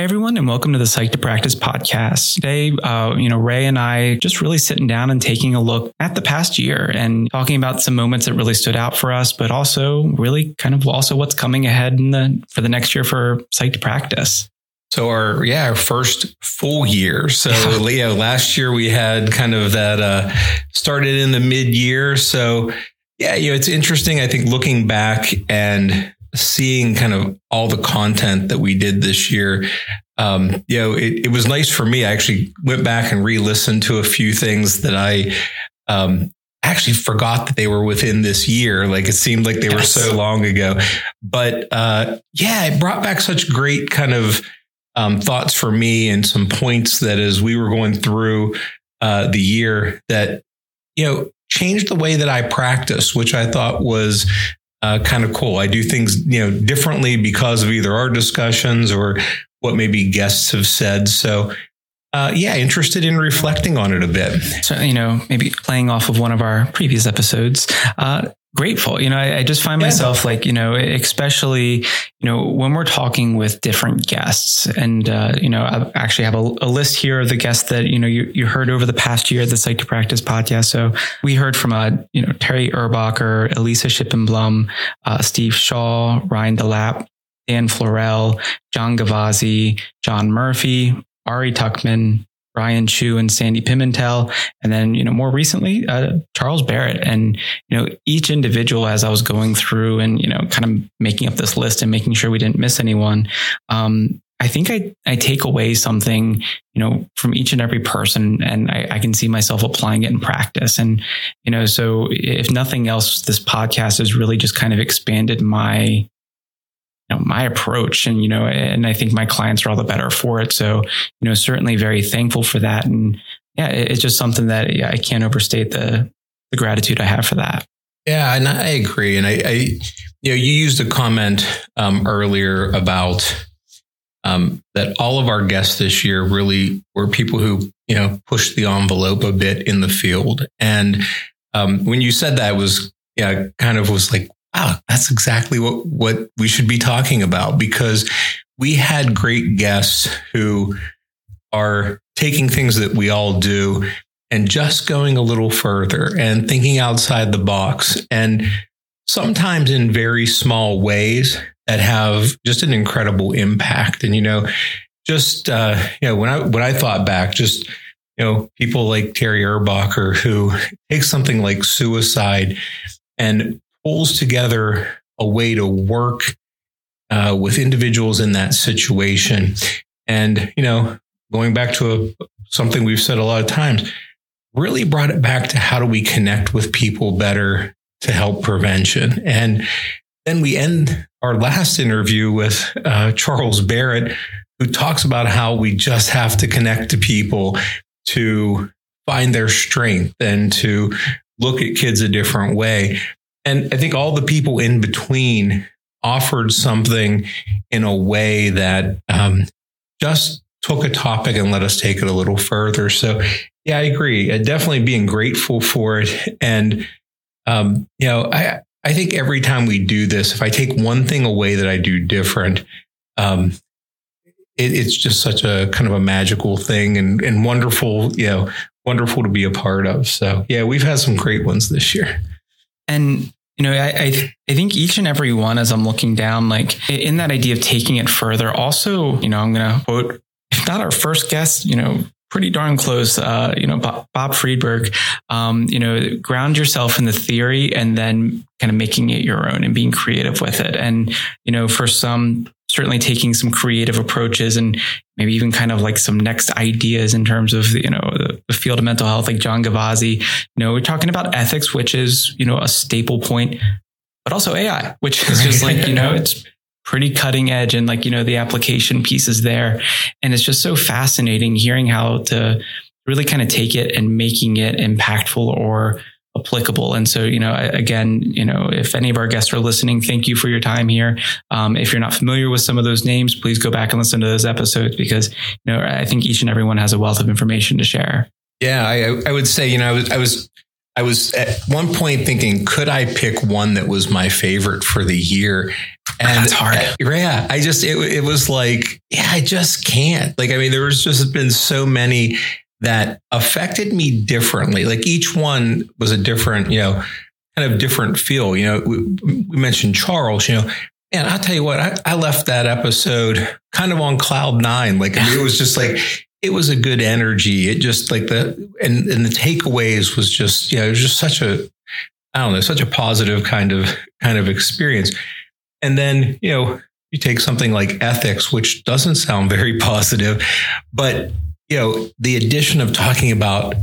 Everyone, and welcome to the Psyched to Practice podcast. Today, uh, you know, Ray and I just really sitting down and taking a look at the past year and talking about some moments that really stood out for us, but also really kind of also what's coming ahead in the for the next year for Psyched to Practice. So our yeah our first full year. So yeah, last year we had kind of that uh, started in the mid year. So yeah, you know it's interesting. I think looking back and seeing kind of all the content that we did this year, um, you know, it, it, was nice for me. I actually went back and re-listened to a few things that I um, actually forgot that they were within this year. Like it seemed like they yes. were so long ago. But uh, yeah, it brought back such great kind of um, thoughts for me and some points that as we were going through uh, the year that you know changed the way that I practice, which I thought was uh, kind of cool. I do things, you know, differently because of either our discussions or what maybe guests have said. So, uh, yeah, interested in reflecting on it a bit. So, you know, maybe playing off of one of our previous episodes, uh, grateful. You know, I, I just find yeah. myself like, you know, especially, you know, when we're talking with different guests and, uh, you know, I actually have a, a, list here of the guests that, you know, you, you heard over the past year, at the Psyched to Practice podcast. So we heard from, uh, you know, Terry Erbacher, Elisa Schippenblum, uh, Steve Shaw, Ryan DeLapp, Dan Florell, John Gavazzi, John Murphy, Ari Tuckman, Brian Chu and Sandy Pimentel. And then, you know, more recently, uh, Charles Barrett. And, you know, each individual as I was going through and, you know, kind of making up this list and making sure we didn't miss anyone, um, I think I, I take away something, you know, from each and every person and I, I, can see myself applying it in practice. And, you know, so if nothing else, this podcast has really just kind of expanded my know, my approach and, you know, and I think my clients are all the better for it. So, you know, certainly very thankful for that. And yeah, it's just something that yeah, I can't overstate the, the gratitude I have for that. Yeah, and I agree. And I, I you know, you used a comment um, earlier about um, that all of our guests this year really were people who, you know, pushed the envelope a bit in the field. And um, when you said that, was yeah, kind of was like, wow, that's exactly what, what we should be talking about because we had great guests who are taking things that we all do and just going a little further and thinking outside the box and sometimes in very small ways that have just an incredible impact. And, you know, just, uh, you know, when I, when I thought back, just, you know, people like Terry Erbacher who takes something like suicide and pulls together a way to work uh, with individuals in that situation. And, you know, going back to a, something we've said a lot of times, really brought it back to how do we connect with people better to help prevention. And then we end our last interview with uh, Charles Barrett, who talks about how we just have to connect to people to find their strength and to look at kids a different way. And I think all the people in between offered something in a way that um, just took a topic and let us take it a little further. So, yeah, I agree. Uh, definitely being grateful for it. And, um, you know, I, I think every time we do this, if I take one thing away that I do different, um, it, it's just such a kind of a magical thing and, and wonderful, you know, wonderful to be a part of. So, yeah, we've had some great ones this year. And you know, I, I, I think each and every one, as I'm looking down, like in that idea of taking it further. Also, you know, I'm going to quote, if not our first guest, you know, pretty darn close. Uh, you know, Bob, Bob Friedberg. Um, you know, ground yourself in the theory and then kind of making it your own and being creative with it. And you know, for some certainly taking some creative approaches and maybe even kind of like some next ideas in terms of you know the, the field of mental health like john gavazzi you know we're talking about ethics which is you know a staple point but also ai which is just like you know it's pretty cutting edge and like you know the application pieces there. And it's just so fascinating hearing how to really kind of take it and making it impactful or applicable. And so, you know, again, you know, if any of our guests are listening, thank you for your time here. Um, if you're not familiar with some of those names, please go back and listen to those episodes because, you know, I think each and everyone has a wealth of information to share. Yeah, I, I would say, you know, I was, I was, I was at one point thinking, could I pick one that was my favorite for the year? And that's hard. yeah, I just it, it was like, yeah, I just can't. Like, I mean, there was just been so many that affected me differently. Like each one was a different, you know, kind of different feel. You know, we, we mentioned Charles. You know, and I'll tell you what, I, I left that episode kind of on cloud nine. Like I mean, it was just like it was a good energy. It just like the and and the takeaways was just you know it was just such a I don't know such a positive kind of kind of experience. And then you know you take something like ethics, which doesn't sound very positive, but you know the addition of talking about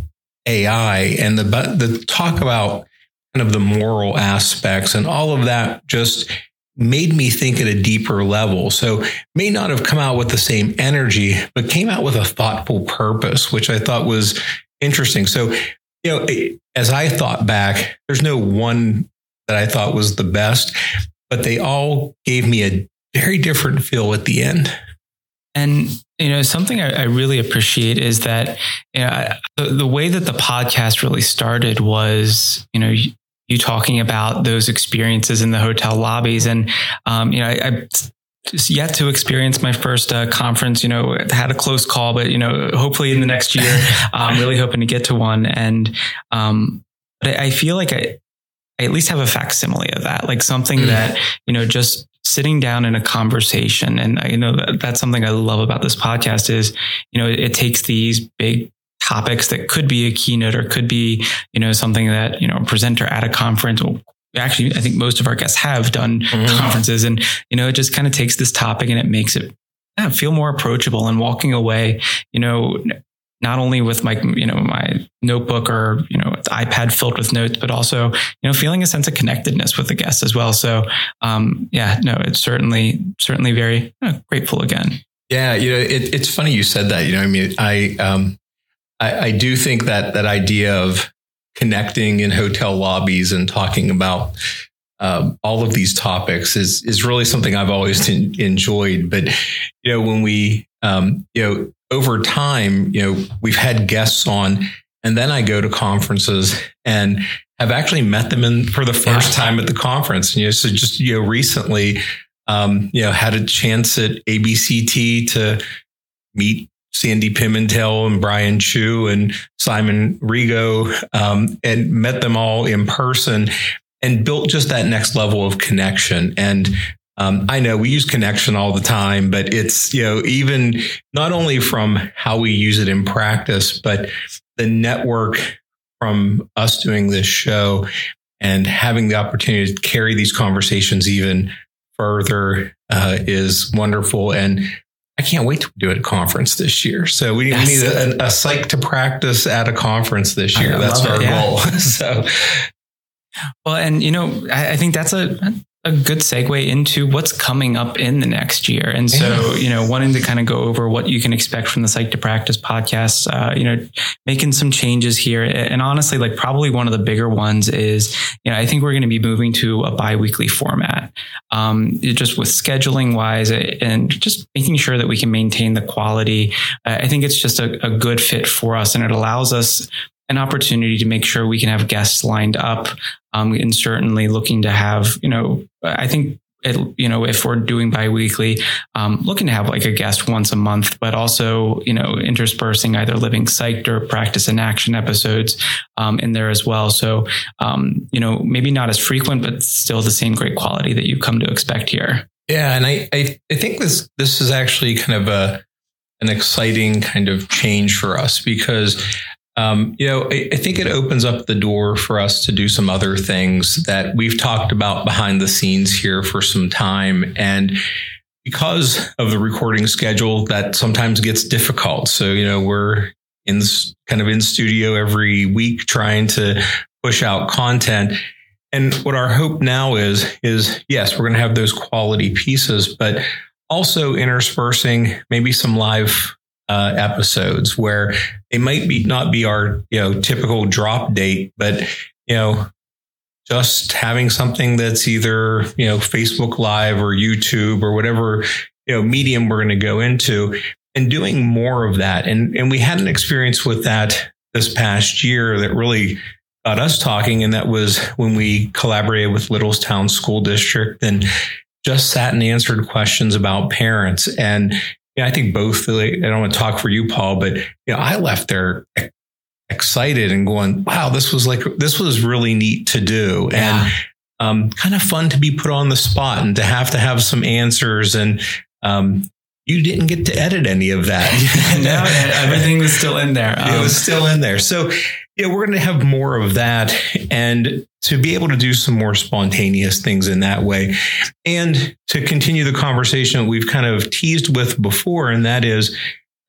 AI and the the talk about kind of the moral aspects and all of that just made me think at a deeper level. So may not have come out with the same energy, but came out with a thoughtful purpose, which I thought was interesting. So, you know, as I thought back, there's no one that I thought was the best, but they all gave me a very different feel at the end. And you know, something I, I really appreciate is that you know I, the, the way that the podcast really started was, you know, you talking about those experiences in the hotel lobbies. And, um, you know, I, I just yet to experience my first uh, conference. You know, had a close call, but you know, hopefully in the next year, I'm really hoping to get to one. And um, but I, feel like I, I at least have a facsimile of that, like something mm. that you know, just sitting down in a conversation. And I you know that, that's something I love about this podcast is you know it, it takes these big topics that could be a keynote or could be, you know, something that, you know, a presenter at a conference actually i think most of our guests have done mm-hmm. conferences and you know it just kind of takes this topic and it makes it yeah, feel more approachable and walking away you know not only with my you know my notebook or you know ipad filled with notes but also you know feeling a sense of connectedness with the guests as well. So um yeah no it's certainly certainly very know, grateful again. Yeah you know it, it's funny you said that. You know i mean i um I, I do think that that idea of connecting in hotel lobbies and talking about um, all of these topics is is really something I've always enjoyed. But you know, when we um, you know over time, you know, we've had guests on, and then I go to conferences and have actually met them in for the first yeah. time at the conference. And, you know, so just you know, recently, um, you know, had a chance at ABCT to meet Sandy Pimentel and Brian Chu and Simon Rego, um, and met them all in person and built just that next level of connection. And um, I know we use connection all the time, but it's, you know, even not only from how we use it in practice, but the network from us doing this show and having the opportunity to carry these conversations even further uh, is wonderful. And I can't wait to do it at a conference this year. So we, yes. need a, a, psyched to practice at a conference this year. That's our it, yeah. goal. so, well, and you know, I, I think that's a a good segue into what's coming up in the next year. And so, you know, wanting to kind of go over what you can expect from the Psyched to Practice podcast, uh, you know, making some changes here. And honestly, like probably one of the bigger ones is, you know, I think we're going to be moving to a biweekly format, um, just with scheduling wise and just making sure that we can maintain the quality. Uh, I think it's just a, a good fit for us and it allows us an opportunity to make sure we can have guests lined up um, and certainly looking to have, you know, I think it, you know, if we're doing biweekly, um, looking to have like a guest once a month, but also, you know, interspersing either living psyched or practice in action episodes um, in there as well. So, um, you know, maybe not as frequent, but still the same great quality that you come to expect here. Yeah, and I, I, I think this this is actually kind of a an exciting kind of change for us because um, you know, I, I, think it opens up the door for us to do some other things that we've talked about behind the scenes here for some time. And because of the recording schedule, that sometimes gets difficult. So, you know, we're in kind of in studio every week trying to push out content. And what our hope now is, is yes, we're going to have those quality pieces, but also interspersing maybe some live uh, episodes where they might be not be our you know typical drop date, but you know just having something that's either you know Facebook Live or YouTube or whatever you know medium we're going to go into, and doing more of that. And and we had an experience with that this past year that really got us talking, and that was when we collaborated with Littlestown School District and just sat and answered questions about parents. And know, I think both. I don't want to talk for you, Paul, but you know, I left there excited and going, "Wow, this was like this was really neat to do," yeah. and um, kind of fun to be put on the spot and to have to have some answers and um, you didn't get to edit any of that. no, everything was still in there. Um, it was still in there. So, yeah, we're going to have more of that and to be able to do some more spontaneous things in that way and to continue the conversation that we've kind of teased with before. And that is,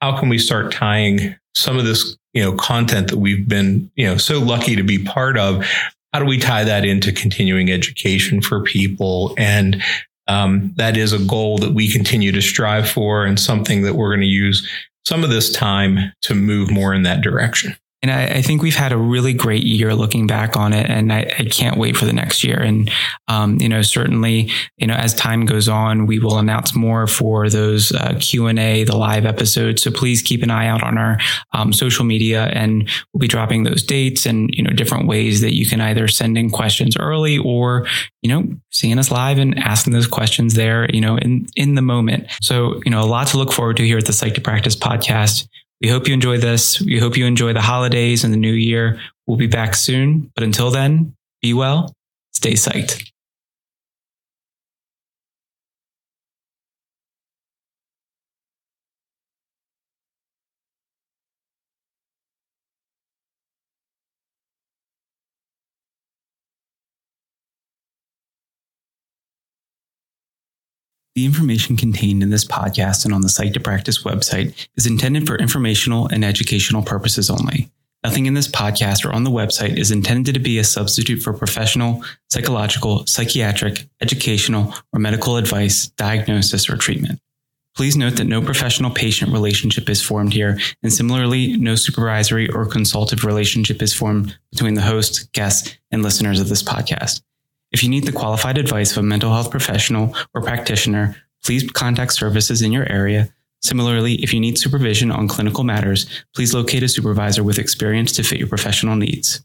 how can we start tying some of this, you know, content that we've been, you know, so lucky to be part of? How do we tie that into continuing education for people and um, that is a goal that we continue to strive for and something that we're going to use some of this time to move more in that direction. And I, I, think we've had a really great year looking back on it, and I, I can't wait for the next year. And um, you know, certainly, you know, as time goes on, we will announce more for those uh, Q and A, the live episodes. So please keep an eye out on our um, social media, and we'll be dropping those dates and you know different ways that you can either send in questions early or you know seeing us live and asking those questions there, you know, in in the moment. So you know, a lot to look forward to here at the Psyched to Practice podcast. We hope you enjoy this. We hope you enjoy the holidays and the new year. We'll be back soon. But until then, be well, stay psyched. The information contained in this podcast and on the Psyched to Practice website is intended for informational and educational purposes only. Nothing in this podcast or on the website is intended to be a substitute for professional, psychological, psychiatric, educational, or medical advice, diagnosis, or treatment. Please note that no professional patient relationship is formed here, and similarly, no supervisory or consultative relationship is formed between the host, guests, and listeners of this podcast. If you need the qualified advice of a mental health professional or practitioner, please contact services in your area. Similarly, if you need supervision on clinical matters, please locate a supervisor with experience to fit your professional needs.